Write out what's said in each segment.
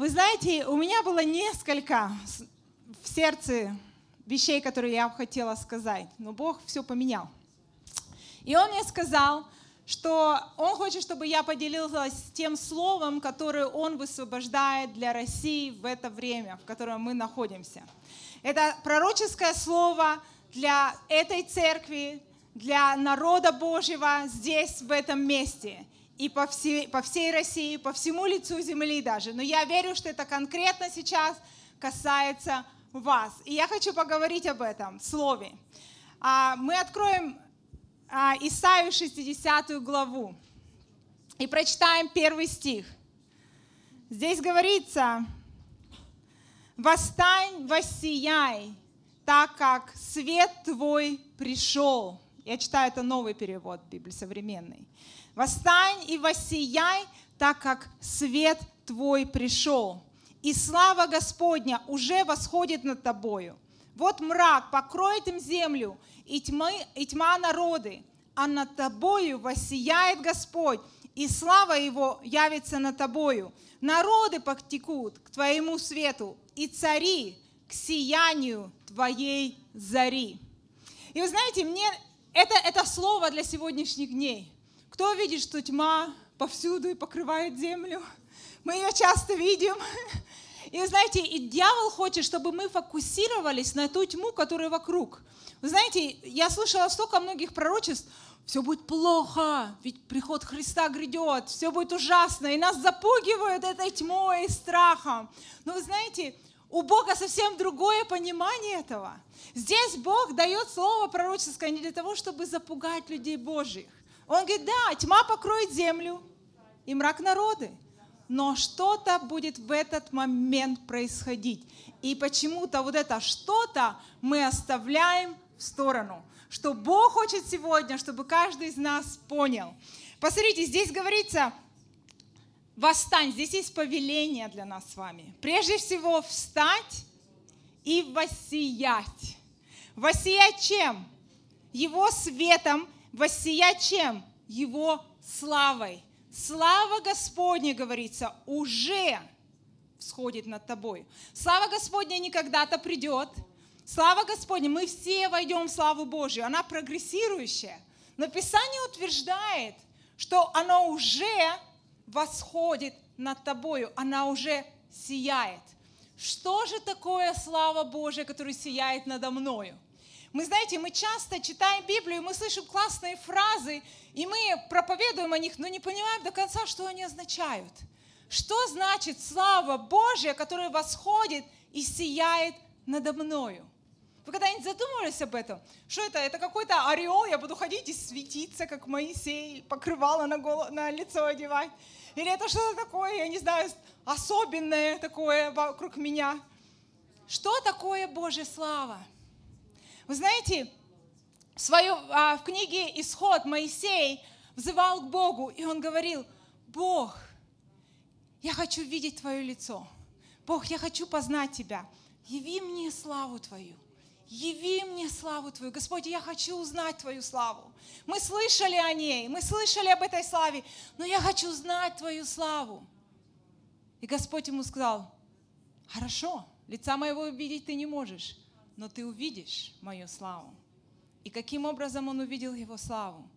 Вы знаете, у меня было несколько в сердце вещей, которые я хотела сказать, но Бог все поменял. И Он мне сказал, что Он хочет, чтобы я поделилась тем словом, которое Он высвобождает для России в это время, в котором мы находимся. Это пророческое слово для этой церкви, для народа Божьего здесь, в этом месте и по всей, по всей России, по всему лицу земли даже. Но я верю, что это конкретно сейчас касается вас. И я хочу поговорить об этом слове. А, мы откроем а, Исаию 60 главу и прочитаем первый стих. Здесь говорится, «Восстань, воссияй, так как свет твой пришел». Я читаю это новый перевод Библии современный. Восстань и воссияй, так как свет твой пришел, и слава Господня уже восходит над тобою. Вот мрак покроет им землю, и, тьмы, и тьма народы, а над тобою воссияет Господь, и слава Его явится над тобою. Народы потекут к твоему свету, и цари к сиянию твоей зари. И вы знаете, мне это, это слово для сегодняшних дней. Кто видит, что тьма повсюду и покрывает землю? Мы ее часто видим. И знаете, и дьявол хочет, чтобы мы фокусировались на ту тьму, которая вокруг. Вы знаете, я слышала столько многих пророчеств, все будет плохо, ведь приход Христа грядет, все будет ужасно, и нас запугивают этой тьмой и страхом. Но вы знаете, у Бога совсем другое понимание этого. Здесь Бог дает слово пророческое не для того, чтобы запугать людей Божьих. Он говорит, да, тьма покроет землю и мрак народы, но что-то будет в этот момент происходить. И почему-то вот это что-то мы оставляем в сторону. Что Бог хочет сегодня, чтобы каждый из нас понял. Посмотрите, здесь говорится, восстань, здесь есть повеление для нас с вами. Прежде всего встать и воссиять. Воссиять чем? Его светом воссиять чем? Его славой. Слава Господня, говорится, уже всходит над тобой. Слава Господня не когда-то придет. Слава Господня, мы все войдем в славу Божью. Она прогрессирующая. Но Писание утверждает, что она уже восходит над тобою. Она уже сияет. Что же такое слава Божья, которая сияет надо мною? Мы, знаете, мы часто читаем Библию, мы слышим классные фразы, и мы проповедуем о них, но не понимаем до конца, что они означают. Что значит слава Божья, которая восходит и сияет надо мною? Вы когда-нибудь задумывались об этом? Что это? Это какой-то ореол, я буду ходить и светиться, как Моисей, покрывало на, голову, на лицо одевать? Или это что-то такое, я не знаю, особенное такое вокруг меня? Что такое Божья слава? Вы знаете, в, свою, а, в книге «Исход» Моисей взывал к Богу, и он говорил, Бог, я хочу видеть Твое лицо. Бог, я хочу познать Тебя. Яви мне славу Твою. Яви мне славу Твою. Господь, я хочу узнать Твою славу. Мы слышали о ней, мы слышали об этой славе, но я хочу знать Твою славу. И Господь ему сказал, хорошо, лица моего видеть ты не можешь, но ты увидишь мою славу. И каким образом он увидел его славу?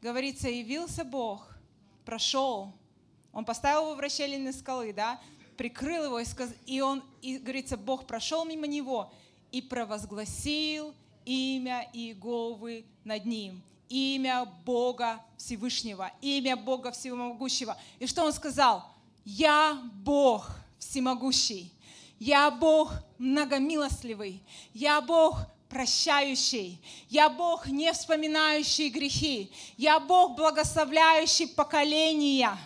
Говорится, явился Бог, прошел, он поставил его в расщелины скалы, да, прикрыл его, и, сказ... и он, и, говорится, Бог прошел мимо него и провозгласил имя Иеговы над ним, имя Бога Всевышнего, имя Бога Всемогущего. И что он сказал? Я Бог Всемогущий. Я Бог многомилостливый. Я Бог прощающий. Я Бог, не вспоминающий грехи. Я Бог, благословляющий поколения.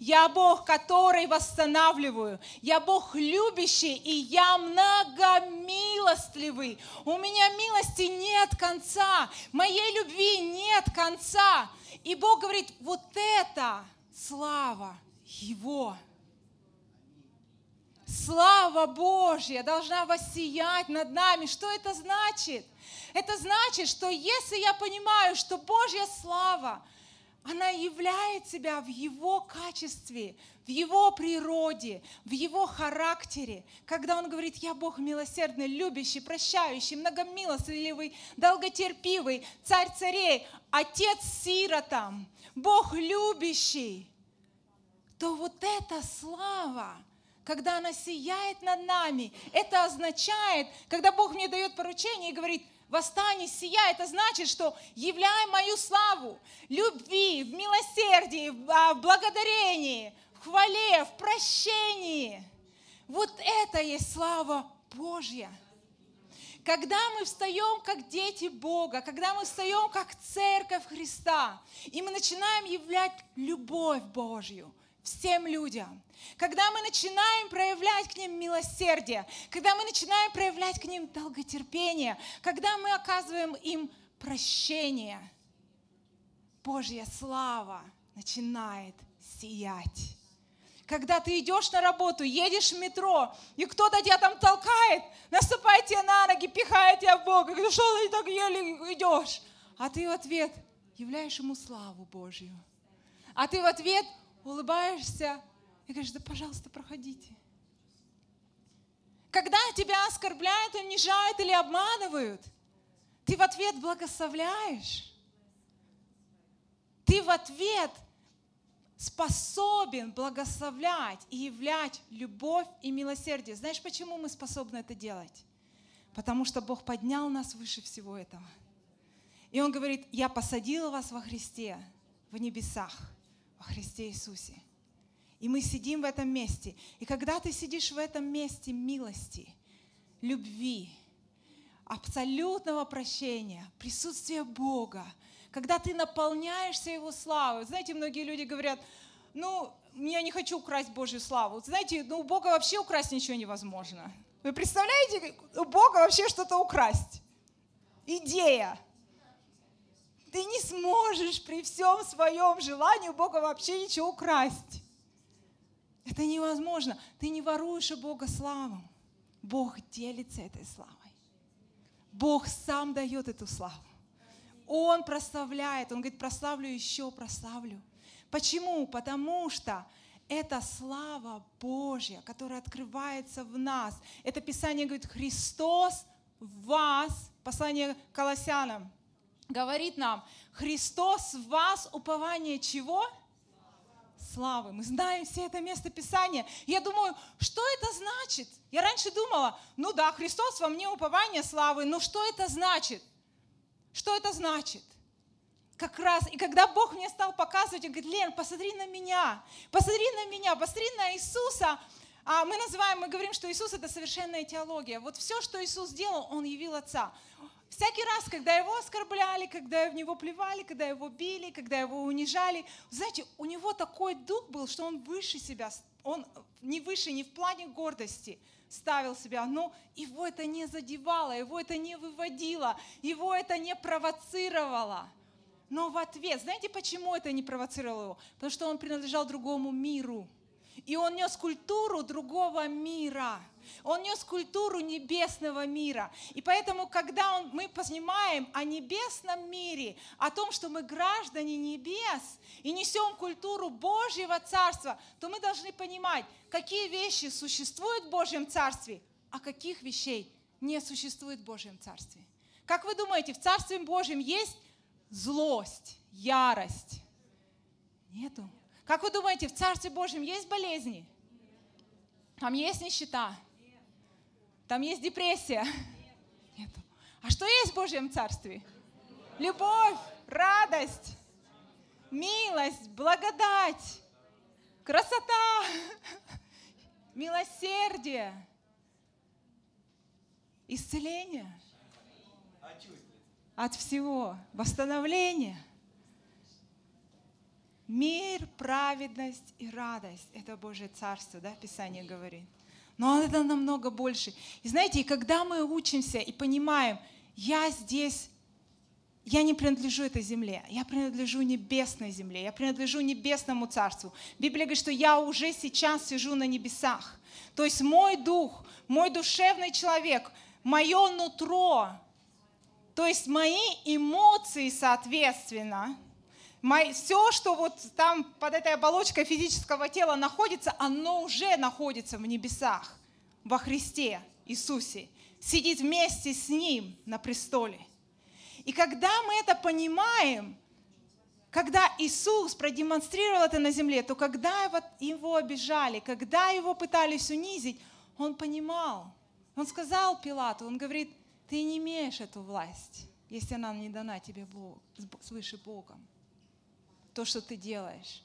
Я Бог, который восстанавливаю. Я Бог любящий, и я многомилостливый. У меня милости нет конца. Моей любви нет конца. И Бог говорит, вот это слава Его слава Божья должна воссиять над нами. Что это значит? Это значит, что если я понимаю, что Божья слава, она являет себя в Его качестве, в Его природе, в Его характере. Когда Он говорит, я Бог милосердный, любящий, прощающий, многомилостливый, долготерпивый, царь царей, отец сиротам, Бог любящий, то вот эта слава, когда она сияет над нами, это означает, когда Бог мне дает поручение и говорит – восстань и сияй, это значит, что являй мою славу, любви, в милосердии, в а, благодарении, в хвале, в прощении. Вот это есть слава Божья. Когда мы встаем как дети Бога, когда мы встаем как церковь Христа, и мы начинаем являть любовь Божью всем людям, когда мы начинаем проявлять к ним милосердие, когда мы начинаем проявлять к ним долготерпение, когда мы оказываем им прощение, Божья слава начинает сиять. Когда ты идешь на работу, едешь в метро, и кто-то тебя там толкает, наступает тебе на ноги, пихает тебя в бок, говорит, что ты так еле идешь? А ты в ответ являешь ему славу Божью. А ты в ответ улыбаешься и говоришь, да пожалуйста, проходите. Когда тебя оскорбляют, унижают или обманывают, ты в ответ благословляешь. Ты в ответ способен благословлять и являть любовь и милосердие. Знаешь, почему мы способны это делать? Потому что Бог поднял нас выше всего этого. И Он говорит, я посадил вас во Христе, в небесах, во Христе Иисусе. И мы сидим в этом месте. И когда ты сидишь в этом месте милости, любви, абсолютного прощения, присутствия Бога, когда ты наполняешься Его славой. Знаете, многие люди говорят, ну, я не хочу украсть Божью славу. Знаете, ну, у Бога вообще украсть ничего невозможно. Вы представляете, у Бога вообще что-то украсть? Идея. Ты не сможешь при всем своем желании у Бога вообще ничего украсть. Это невозможно. Ты не воруешь у Бога славу. Бог делится этой славой. Бог сам дает эту славу. Он прославляет. Он говорит, прославлю еще, прославлю. Почему? Потому что это слава Божья, которая открывается в нас. Это Писание говорит, Христос в вас, послание Колоссянам, говорит нам, Христос в вас упование чего? славы. Мы знаем все это место Писания. Я думаю, что это значит? Я раньше думала, ну да, Христос во мне упование славы, но что это значит? Что это значит? Как раз, и когда Бог мне стал показывать, Он говорит, Лен, посмотри на меня, посмотри на меня, посмотри на Иисуса, а мы называем, мы говорим, что Иисус это совершенная теология. Вот все, что Иисус сделал, Он явил Отца. Всякий раз, когда его оскорбляли, когда в него плевали, когда его били, когда его унижали, знаете, у него такой дух был, что он выше себя, он не выше, не в плане гордости ставил себя, но его это не задевало, его это не выводило, его это не провоцировало. Но в ответ, знаете, почему это не провоцировало его? Потому что он принадлежал другому миру. И он нес культуру другого мира. Он нес культуру небесного мира. И поэтому, когда он, мы понимаем о небесном мире, о том, что мы граждане небес и несем культуру Божьего Царства, то мы должны понимать, какие вещи существуют в Божьем Царстве, а каких вещей не существует в Божьем Царстве. Как вы думаете, в Царстве Божьем есть злость, ярость? Нету. Как вы думаете, в Царстве Божьем есть болезни? Там есть нищета? Там есть депрессия? Нет. А что есть в Божьем Царстве? Любовь, радость, милость, благодать, красота, милосердие, исцеление от всего, восстановление. Мир, праведность и радость – это Божье Царство, да, Писание говорит. Но это намного больше. И знаете, когда мы учимся и понимаем, я здесь, я не принадлежу этой земле, я принадлежу небесной земле, я принадлежу небесному царству. Библия говорит, что я уже сейчас сижу на небесах. То есть мой дух, мой душевный человек, мое нутро, то есть мои эмоции, соответственно, Все, что вот там под этой оболочкой физического тела находится, оно уже находится в небесах, во Христе Иисусе. Сидит вместе с Ним на престоле. И когда мы это понимаем, когда Иисус продемонстрировал это на земле, то когда его обижали, когда его пытались унизить, он понимал. Он сказал Пилату, он говорит, ты не имеешь эту власть, если она не дана тебе Бог, свыше Богом. То, что ты делаешь.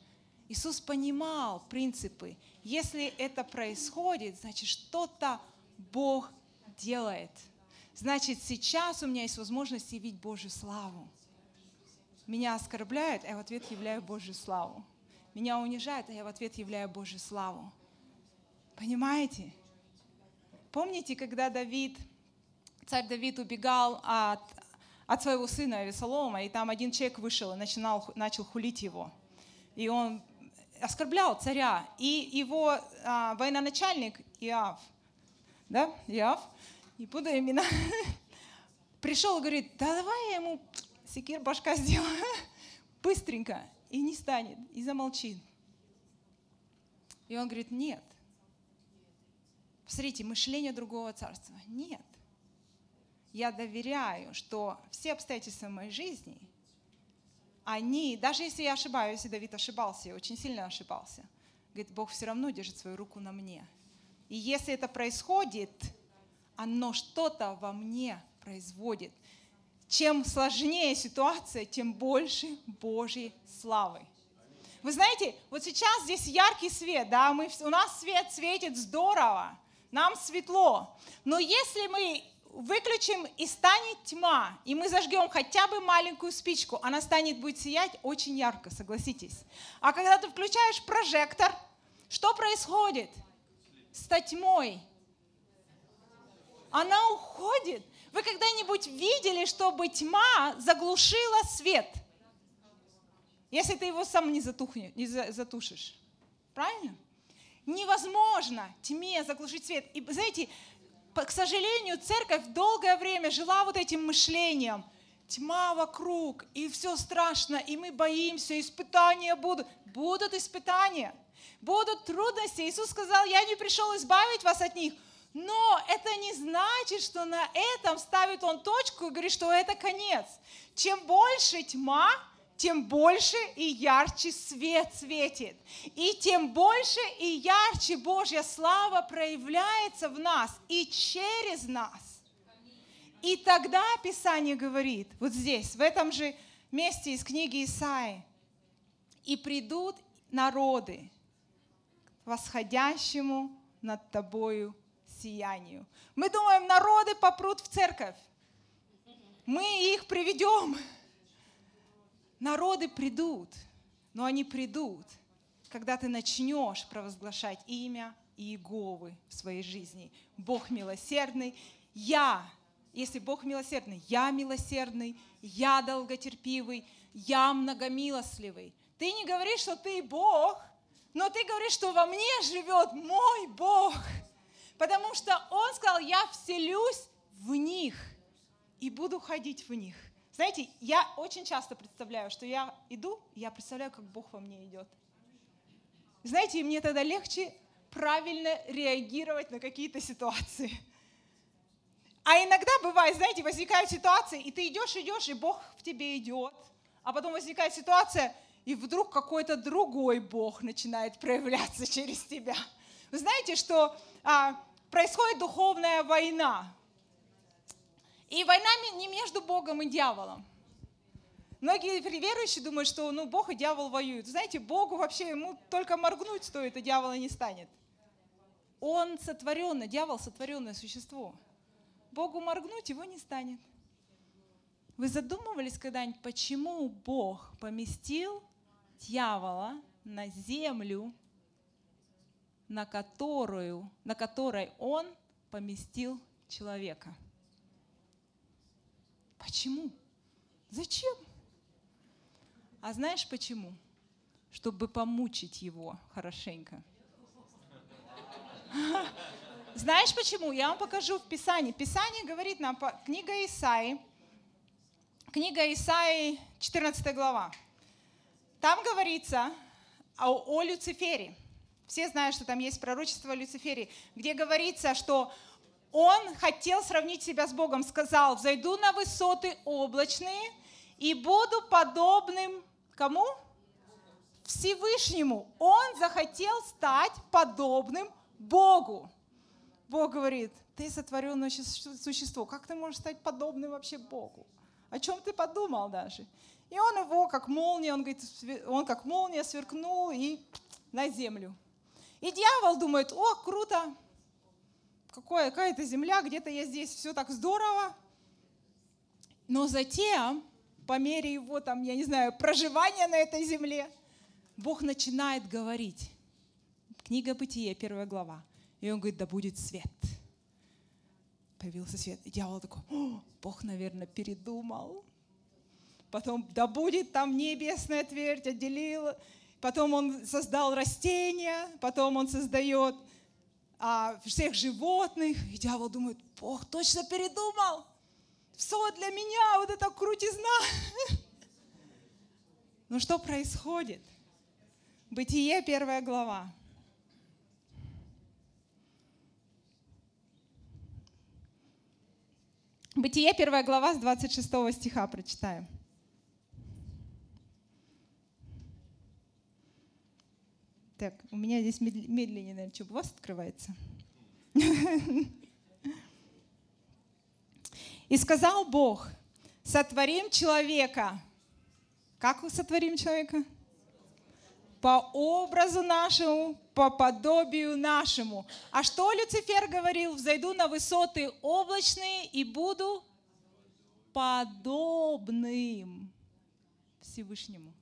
Иисус понимал принципы. Если это происходит, значит, что-то Бог делает. Значит, сейчас у меня есть возможность явить Божью славу. Меня оскорбляют, а я в ответ являю Божью славу. Меня унижают, а я в ответ являю Божью славу. Понимаете? Помните, когда Давид, царь Давид убегал от, от своего сына Весолома, и там один человек вышел и начинал, начал хулить его. И он оскорблял царя. И его а, военачальник Иав, да, Иав, не буду имена, пришел и говорит, да давай я ему секир башка сделаю быстренько, и не станет, и замолчит. И он говорит, нет. Посмотрите, мышление другого царства. Нет. Я доверяю, что все обстоятельства моей жизни, они, даже если я ошибаюсь, и Давид ошибался, я очень сильно ошибался, говорит, Бог все равно держит свою руку на мне. И если это происходит, оно что-то во мне производит чем сложнее ситуация, тем больше Божьей славы. Вы знаете, вот сейчас здесь яркий свет, да, мы, у нас свет светит здорово, нам светло. Но если мы выключим и станет тьма, и мы зажгем хотя бы маленькую спичку, она станет, будет сиять очень ярко, согласитесь. А когда ты включаешь прожектор, что происходит с тьмой? Она уходит. Вы когда-нибудь видели, чтобы тьма заглушила свет? Если ты его сам не, затухнешь, не затушишь. Правильно? Невозможно тьме заглушить свет. И знаете, к сожалению, церковь долгое время жила вот этим мышлением. Тьма вокруг, и все страшно, и мы боимся, испытания будут. Будут испытания, будут трудности. Иисус сказал, я не пришел избавить вас от них, но это не значит, что на этом ставит он точку и говорит, что это конец. Чем больше тьма, тем больше и ярче свет светит. И тем больше и ярче Божья слава проявляется в нас и через нас. И тогда Писание говорит, вот здесь, в этом же месте из книги Исаи, «И придут народы восходящему над тобою сиянию. Мы думаем, народы попрут в церковь. Мы их приведем. Народы придут, но они придут, когда ты начнешь провозглашать имя Иеговы в своей жизни. Бог милосердный, я, если Бог милосердный, я милосердный, я долготерпивый, я многомилостливый. Ты не говоришь, что ты Бог, но ты говоришь, что во мне живет мой Бог – Потому что Он сказал, я вселюсь в них и буду ходить в них. Знаете, я очень часто представляю, что я иду, и я представляю, как Бог во мне идет. Знаете, мне тогда легче правильно реагировать на какие-то ситуации. А иногда бывает, знаете, возникают ситуации, и ты идешь, идешь, и Бог в тебе идет. А потом возникает ситуация, и вдруг какой-то другой Бог начинает проявляться через тебя. Вы знаете, что а, происходит духовная война. И война не между Богом и дьяволом. Многие верующие думают, что ну, Бог и дьявол воюют. Знаете, Богу вообще ему только моргнуть стоит, и дьявола не станет. Он сотворенный, дьявол сотворенное существо. Богу моргнуть его не станет. Вы задумывались когда-нибудь, почему Бог поместил дьявола на землю на, которую, на которой Он поместил человека. Почему? Зачем? А знаешь почему? Чтобы помучить его хорошенько. Знаешь почему? Я вам покажу в Писании. Писание говорит нам, книга Исаи, книга Исаи, 14 глава. Там говорится о, о Люцифере. Все знают, что там есть пророчество о Люцифере, где говорится, что он хотел сравнить себя с Богом, сказал, «Взойду на высоты облачные и буду подобным кому? Всевышнему. Он захотел стать подобным Богу. Бог говорит, ты сотворенное существо, как ты можешь стать подобным вообще Богу? О чем ты подумал даже? И он его, как молния, он говорит, он как молния сверкнул и на землю. И дьявол думает, о, круто, какое, какая-то земля, где-то я здесь, все так здорово. Но затем, по мере его, там, я не знаю, проживания на этой земле, Бог начинает говорить. Книга Бытие, первая глава. И он говорит, да будет свет. Появился свет. И дьявол такой, Бог, наверное, передумал. Потом, да будет там небесная твердь, отделил. Потом он создал растения, потом он создает а, всех животных. И дьявол думает, Бог точно передумал. Все для меня, вот это крутизна. Но что происходит? Бытие, первая глава. Бытие, первая глава с 26 стиха прочитаем. Так, у меня здесь медленнее, наверное, что у вас открывается. И сказал Бог, сотворим человека. Как сотворим человека? по образу нашему, по подобию нашему. А что Люцифер говорил? Взойду на высоты облачные и буду подобным Всевышнему.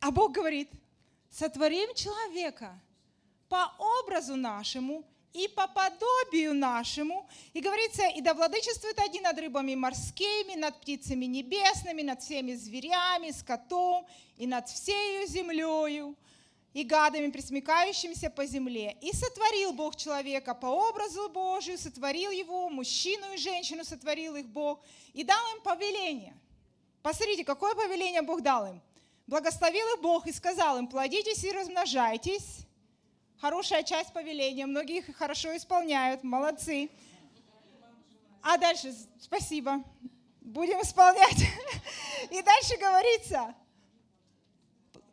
А Бог говорит, сотворим человека по образу нашему и по подобию нашему. И говорится, и да владычествует один над рыбами морскими, над птицами небесными, над всеми зверями, скотом и над всею землею и гадами, присмыкающимися по земле. И сотворил Бог человека по образу Божию, сотворил его, мужчину и женщину сотворил их Бог, и дал им повеление. Посмотрите, какое повеление Бог дал им. Благословил их Бог и сказал им, плодитесь и размножайтесь, Хорошая часть повеления, многие их хорошо исполняют, молодцы. А дальше, спасибо, будем исполнять. И дальше говорится,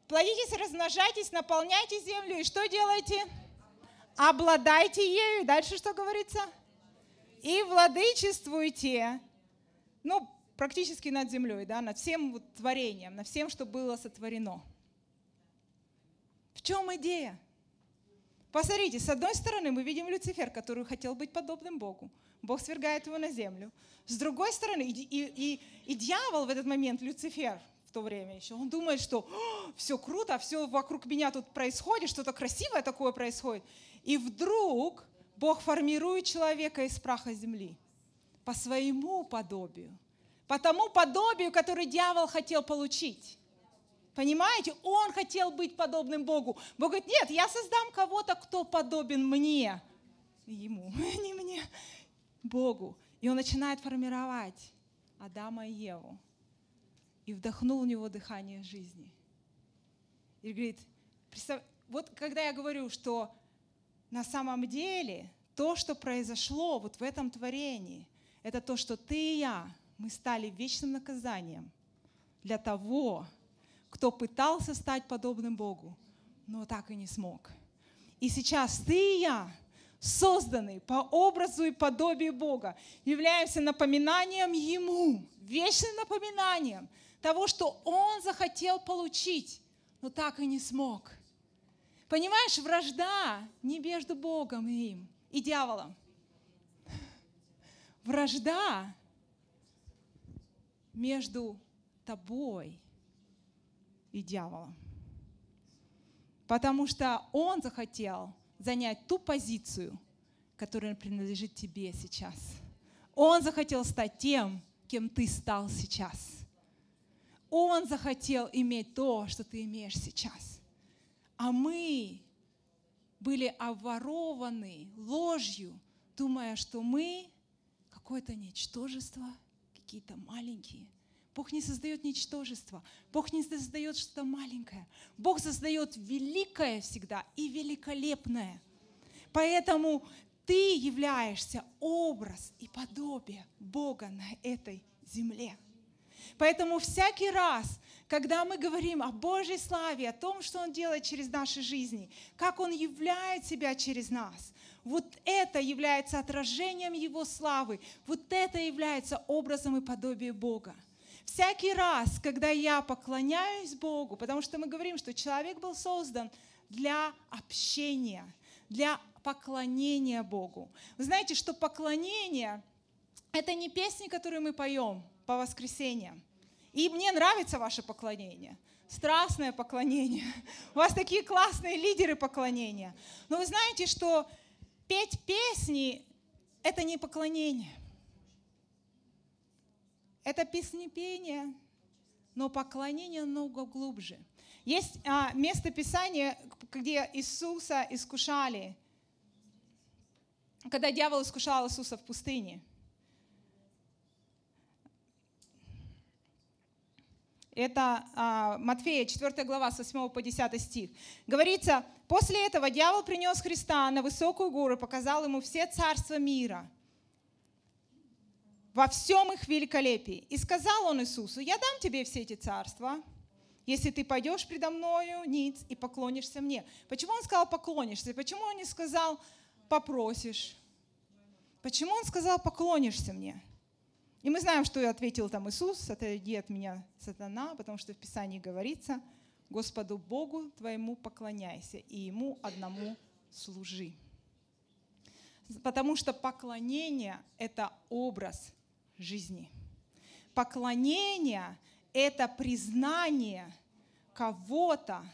плодитесь, размножайтесь, наполняйте землю, и что делайте? Обладайте ею. И дальше что говорится? И владычествуйте. Ну, практически над землей, да, над всем вот творением, над всем, что было сотворено. В чем идея? Посмотрите, с одной стороны мы видим Люцифер, который хотел быть подобным Богу. Бог свергает его на землю. С другой стороны, и, и, и, и дьявол в этот момент, Люцифер, в то время еще, он думает, что все круто, все вокруг меня тут происходит, что-то красивое такое происходит. И вдруг Бог формирует человека из праха земли по своему подобию, по тому подобию, которое дьявол хотел получить. Понимаете? Он хотел быть подобным Богу. Бог говорит, нет, я создам кого-то, кто подобен мне. Ему, не мне, Богу. И он начинает формировать Адама и Еву. И вдохнул в него дыхание жизни. И говорит, представь, вот когда я говорю, что на самом деле то, что произошло вот в этом творении, это то, что ты и я, мы стали вечным наказанием для того, кто пытался стать подобным Богу, но так и не смог. И сейчас ты и я, созданные по образу и подобию Бога, являемся напоминанием Ему, вечным напоминанием того, что Он захотел получить, но так и не смог. Понимаешь, вражда не между Богом и им, и дьяволом. Вражда между тобой и дьявола. Потому что он захотел занять ту позицию, которая принадлежит тебе сейчас. Он захотел стать тем, кем ты стал сейчас. Он захотел иметь то, что ты имеешь сейчас. А мы были обворованы ложью, думая, что мы какое-то ничтожество, какие-то маленькие, Бог не создает ничтожество. Бог не создает что-то маленькое. Бог создает великое всегда и великолепное. Поэтому ты являешься образ и подобие Бога на этой земле. Поэтому всякий раз, когда мы говорим о Божьей славе, о том, что Он делает через наши жизни, как Он являет себя через нас, вот это является отражением Его славы, вот это является образом и подобием Бога. Всякий раз, когда я поклоняюсь Богу, потому что мы говорим, что человек был создан для общения, для поклонения Богу. Вы знаете, что поклонение – это не песни, которые мы поем по воскресеньям. И мне нравится ваше поклонение, страстное поклонение. У вас такие классные лидеры поклонения. Но вы знаете, что петь песни – это не поклонение – это песнепение, но поклонение много глубже. Есть а, место Писания, где Иисуса искушали, когда дьявол искушал Иисуса в пустыне. Это а, Матфея, 4 глава, с 8 по 10 стих. Говорится, после этого дьявол принес Христа на высокую гору и показал ему все царства мира – во всем их великолепии. И сказал он Иисусу, я дам тебе все эти царства, если ты пойдешь предо мною ниц и поклонишься мне. Почему он сказал поклонишься? Почему он не сказал попросишь? Почему он сказал поклонишься мне? И мы знаем, что ответил там Иисус, отойди от меня, сатана, потому что в Писании говорится, Господу Богу твоему поклоняйся и Ему одному служи. Потому что поклонение – это образ жизни. Поклонение – это признание кого-то,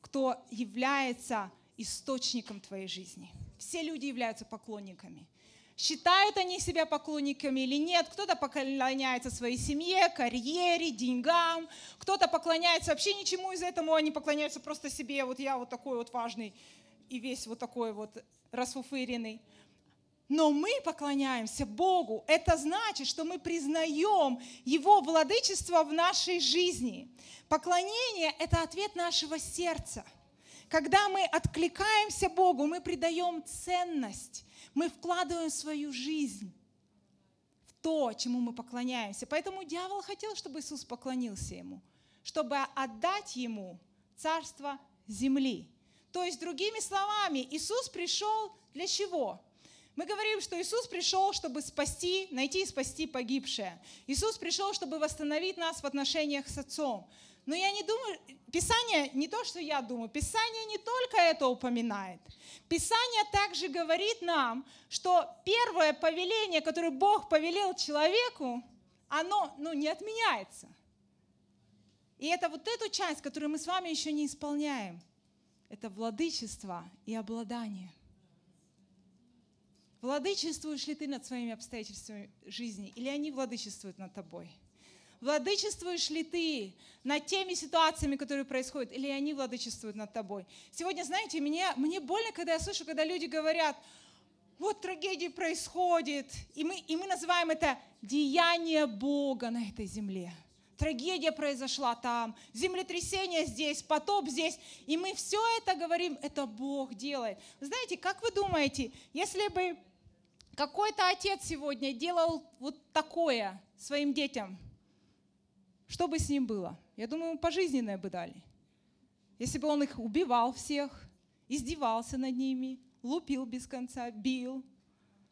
кто является источником твоей жизни. Все люди являются поклонниками. Считают они себя поклонниками или нет. Кто-то поклоняется своей семье, карьере, деньгам. Кто-то поклоняется вообще ничему из этого. Они поклоняются просто себе. Вот я вот такой вот важный и весь вот такой вот расфуфыренный но мы поклоняемся Богу. Это значит, что мы признаем Его владычество в нашей жизни. Поклонение – это ответ нашего сердца. Когда мы откликаемся Богу, мы придаем ценность, мы вкладываем свою жизнь в то, чему мы поклоняемся. Поэтому дьявол хотел, чтобы Иисус поклонился Ему, чтобы отдать Ему царство земли. То есть, другими словами, Иисус пришел для чего? Мы говорим, что Иисус пришел, чтобы спасти, найти и спасти погибшее. Иисус пришел, чтобы восстановить нас в отношениях с Отцом. Но я не думаю, Писание не то, что я думаю, Писание не только это упоминает. Писание также говорит нам, что первое повеление, которое Бог повелел человеку, оно ну, не отменяется. И это вот эту часть, которую мы с вами еще не исполняем, это владычество и обладание – Владычествуешь ли ты над своими обстоятельствами жизни, или они владычествуют над тобой? Владычествуешь ли ты над теми ситуациями, которые происходят, или они владычествуют над тобой? Сегодня, знаете, мне, мне больно, когда я слышу, когда люди говорят, вот трагедия происходит, и мы, и мы называем это деяние Бога на этой земле. Трагедия произошла там, землетрясение здесь, потоп здесь. И мы все это говорим, это Бог делает. Знаете, как вы думаете, если бы какой-то отец сегодня делал вот такое своим детям, что бы с ним было? Я думаю, ему пожизненное бы дали. Если бы он их убивал всех, издевался над ними, лупил без конца, бил,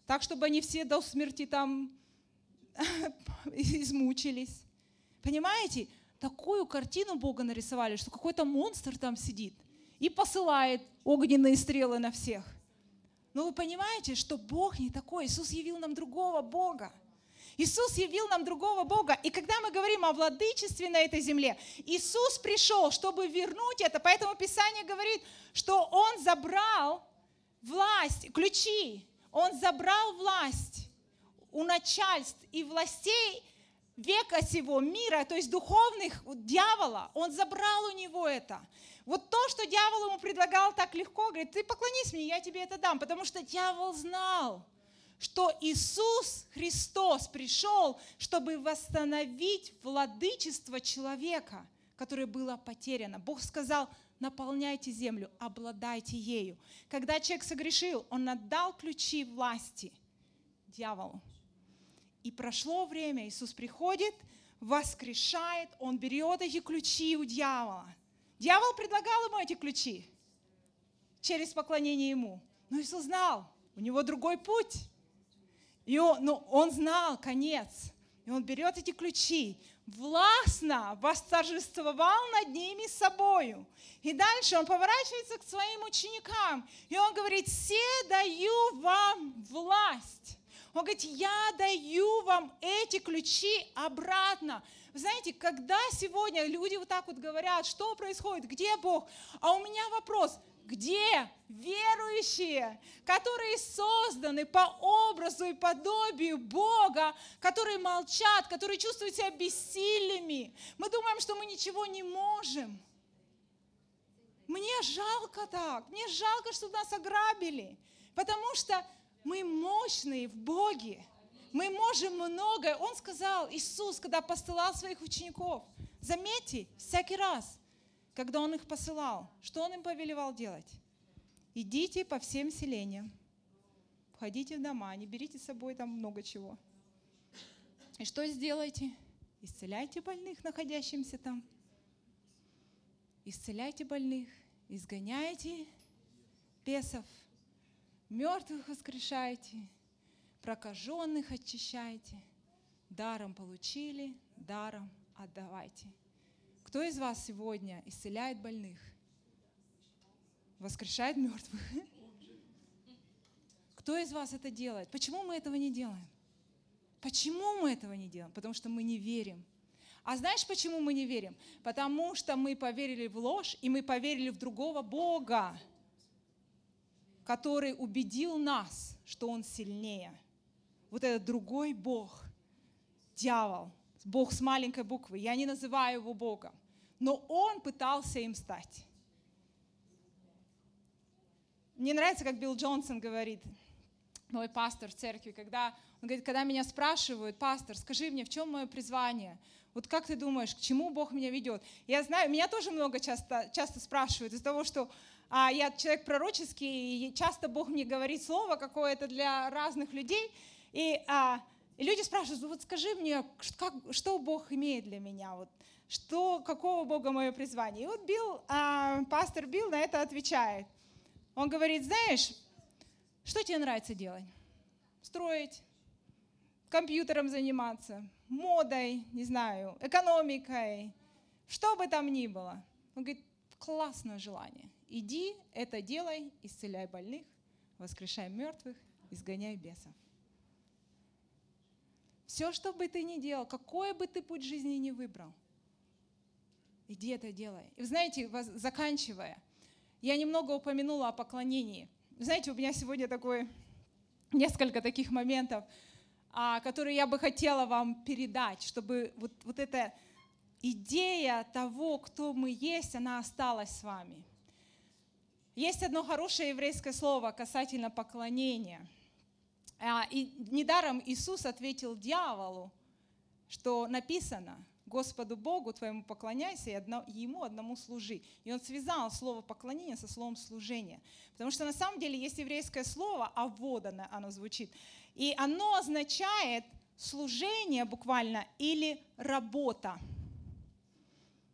так, чтобы они все до смерти там измучились. Понимаете? Такую картину Бога нарисовали, что какой-то монстр там сидит и посылает огненные стрелы на всех – но вы понимаете, что Бог не такой. Иисус явил нам другого Бога. Иисус явил нам другого Бога. И когда мы говорим о владычестве на этой земле, Иисус пришел, чтобы вернуть это. Поэтому Писание говорит, что Он забрал власть, ключи. Он забрал власть у начальств и властей века сего мира, то есть духовных дьявола. Он забрал у него это. Вот то, что дьявол ему предлагал так легко, говорит, ты поклонись мне, я тебе это дам. Потому что дьявол знал, что Иисус Христос пришел, чтобы восстановить владычество человека, которое было потеряно. Бог сказал, наполняйте землю, обладайте ею. Когда человек согрешил, он отдал ключи власти дьяволу. И прошло время, Иисус приходит, воскрешает, он берет эти ключи у дьявола. Дьявол предлагал ему эти ключи через поклонение ему. Но Иисус знал, у него другой путь. И он, ну, он знал конец. И он берет эти ключи, властно восторжествовал над ними собою. И дальше он поворачивается к своим ученикам, и он говорит, все даю вам власть. Он говорит, я даю вам эти ключи обратно. Вы знаете, когда сегодня люди вот так вот говорят, что происходит, где Бог? А у меня вопрос, где верующие, которые созданы по образу и подобию Бога, которые молчат, которые чувствуют себя бессильными. Мы думаем, что мы ничего не можем. Мне жалко так, мне жалко, что нас ограбили, потому что мы мощные в Боге. Мы можем многое. Он сказал, Иисус, когда посылал своих учеников, заметьте, всякий раз – когда Он их посылал, что Он им повелевал делать? Идите по всем селениям, входите в дома, не берите с собой там много чего. И что сделайте? Исцеляйте больных, находящихся там. Исцеляйте больных, изгоняйте бесов, мертвых воскрешайте, прокаженных очищайте, даром получили, даром отдавайте. Кто из вас сегодня исцеляет больных? Воскрешает мертвых? Кто из вас это делает? Почему мы этого не делаем? Почему мы этого не делаем? Потому что мы не верим. А знаешь, почему мы не верим? Потому что мы поверили в ложь, и мы поверили в другого Бога, который убедил нас, что Он сильнее. Вот этот другой Бог, дьявол, Бог с маленькой буквы. Я не называю его Богом но он пытался им стать. Мне нравится, как Билл Джонсон говорит, мой пастор в церкви, когда он говорит, когда меня спрашивают, пастор, скажи мне, в чем мое призвание? Вот как ты думаешь, к чему Бог меня ведет? Я знаю, меня тоже много часто, часто спрашивают из-за того, что а, я человек пророческий, и часто Бог мне говорит слово какое-то для разных людей, и, а, люди спрашивают, вот скажи мне, как, что Бог имеет для меня? Вот, что, какого Бога мое призвание. И вот Билл, а, пастор Билл на это отвечает. Он говорит, знаешь, что тебе нравится делать? Строить, компьютером заниматься, модой, не знаю, экономикой, что бы там ни было. Он говорит, классное желание. Иди, это делай, исцеляй больных, воскрешай мертвых, изгоняй бесов. Все, что бы ты ни делал, какой бы ты путь жизни ни выбрал, Иди это делай. И вы знаете, заканчивая, я немного упомянула о поклонении. Знаете, у меня сегодня такое, несколько таких моментов, а, которые я бы хотела вам передать, чтобы вот, вот эта идея того, кто мы есть, она осталась с вами. Есть одно хорошее еврейское слово касательно поклонения. А, и недаром Иисус ответил дьяволу, что написано – Господу Богу твоему поклоняйся и одно, Ему одному служи. И он связал слово поклонение со словом служение. Потому что на самом деле есть еврейское слово «авода», оно звучит. И оно означает служение буквально или работа.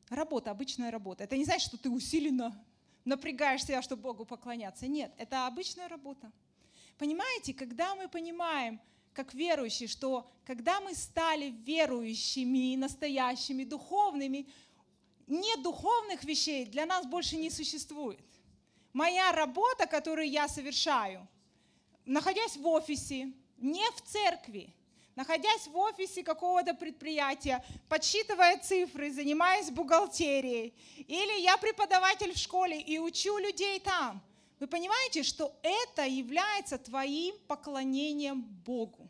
Работа, обычная работа. Это не значит, что ты усиленно напрягаешь себя, чтобы Богу поклоняться. Нет, это обычная работа. Понимаете, когда мы понимаем, как верующие, что когда мы стали верующими, настоящими, духовными, нет духовных вещей для нас больше не существует. Моя работа, которую я совершаю, находясь в офисе, не в церкви, находясь в офисе какого-то предприятия, подсчитывая цифры, занимаясь бухгалтерией, или я преподаватель в школе и учу людей там, вы понимаете, что это является твоим поклонением Богу.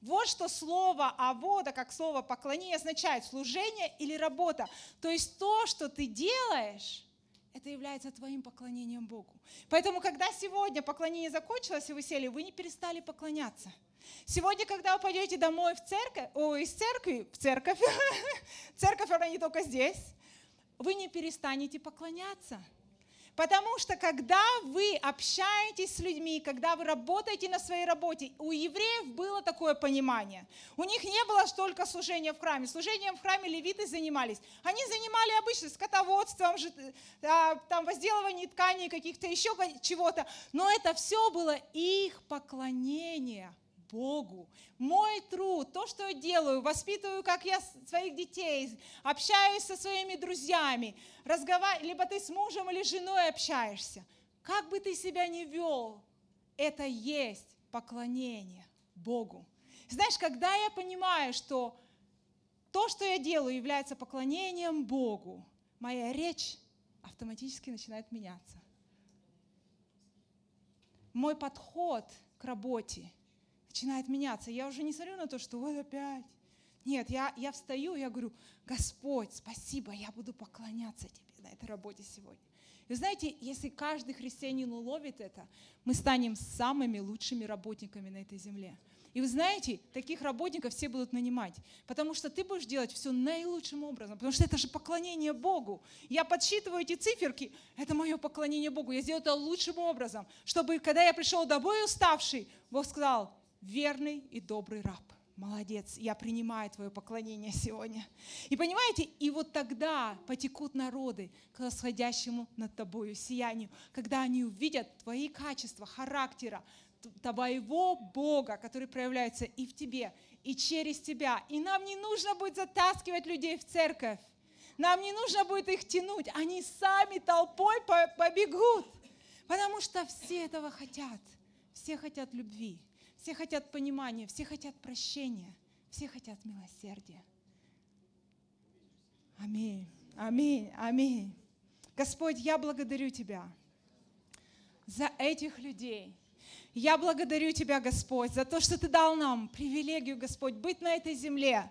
Вот что слово «авода», как слово «поклонение» означает служение или работа. То есть то, что ты делаешь, это является твоим поклонением Богу. Поэтому, когда сегодня поклонение закончилось, и вы сели, вы не перестали поклоняться. Сегодня, когда вы пойдете домой в церковь, о, из церкви в церковь, церковь, она не только здесь, вы не перестанете поклоняться. Потому что когда вы общаетесь с людьми, когда вы работаете на своей работе, у евреев было такое понимание. У них не было столько служения в храме. Служением в храме левиты занимались. Они занимали обычно скотоводством, а, там, возделывание тканей, каких-то еще чего-то. Но это все было их поклонение Богу. Мой труд, то, что я делаю, воспитываю, как я своих детей, общаюсь со своими друзьями, разговариваю, либо ты с мужем или женой общаешься. Как бы ты себя ни вел, это есть поклонение Богу. Знаешь, когда я понимаю, что то, что я делаю, является поклонением Богу, моя речь автоматически начинает меняться. Мой подход к работе – начинает меняться. Я уже не смотрю на то, что вот опять. Нет, я, я встаю, я говорю, Господь, спасибо, я буду поклоняться Тебе на этой работе сегодня. И знаете, если каждый христианин уловит это, мы станем самыми лучшими работниками на этой земле. И вы знаете, таких работников все будут нанимать, потому что ты будешь делать все наилучшим образом, потому что это же поклонение Богу. Я подсчитываю эти циферки, это мое поклонение Богу. Я сделаю это лучшим образом, чтобы когда я пришел домой уставший, Бог сказал, верный и добрый раб. Молодец, я принимаю твое поклонение сегодня. И понимаете, и вот тогда потекут народы к восходящему над тобою сиянию, когда они увидят твои качества, характера, твоего Бога, который проявляется и в тебе, и через тебя. И нам не нужно будет затаскивать людей в церковь. Нам не нужно будет их тянуть. Они сами толпой побегут. Потому что все этого хотят. Все хотят любви. Все хотят понимания, все хотят прощения, все хотят милосердия. Аминь, аминь, аминь. Господь, я благодарю Тебя за этих людей. Я благодарю Тебя, Господь, за то, что Ты дал нам привилегию, Господь, быть на этой земле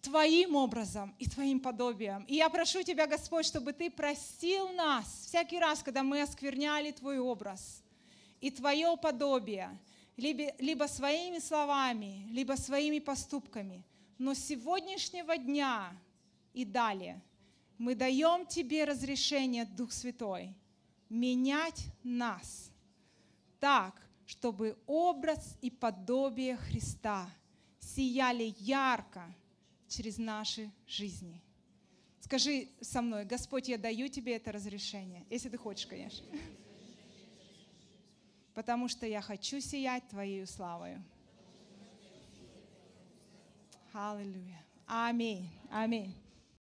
Твоим образом и Твоим подобием. И я прошу Тебя, Господь, чтобы Ты простил нас всякий раз, когда мы оскверняли Твой образ и Твое подобие либо, либо своими словами, либо своими поступками. Но с сегодняшнего дня и далее мы даем Тебе разрешение, Дух Святой, менять нас так, чтобы образ и подобие Христа сияли ярко через наши жизни. Скажи со мной, Господь, я даю тебе это разрешение, если ты хочешь, конечно потому что я хочу сиять Твоей славою. Аллилуйя. Аминь. Аминь.